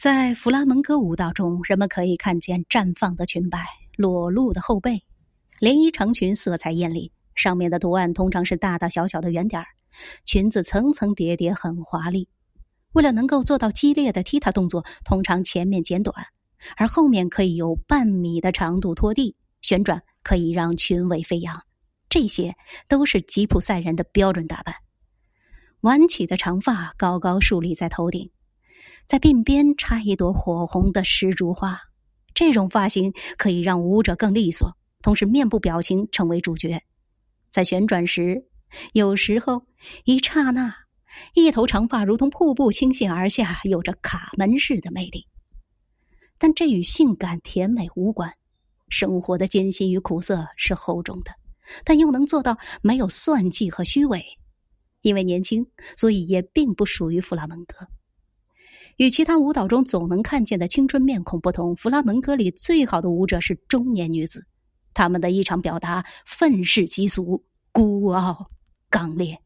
在弗拉门戈舞蹈中，人们可以看见绽放的裙摆、裸露的后背。连衣长裙色彩艳丽，上面的图案通常是大大小小的圆点儿，裙子层层叠叠，很华丽。为了能够做到激烈的踢踏动作，通常前面剪短，而后面可以有半米的长度拖地，旋转可以让裙尾飞扬。这些都是吉普赛人的标准打扮。挽起的长发高高竖立在头顶。在鬓边插一朵火红的石竹花，这种发型可以让舞者更利索，同时面部表情成为主角。在旋转时，有时候一刹那，一头长发如同瀑布倾泻而下，有着卡门式的魅力。但这与性感甜美无关。生活的艰辛与苦涩是厚重的，但又能做到没有算计和虚伪。因为年轻，所以也并不属于弗拉门戈。与其他舞蹈中总能看见的青春面孔不同，弗拉门戈里最好的舞者是中年女子，她们的异常表达愤世嫉俗、孤傲、刚烈。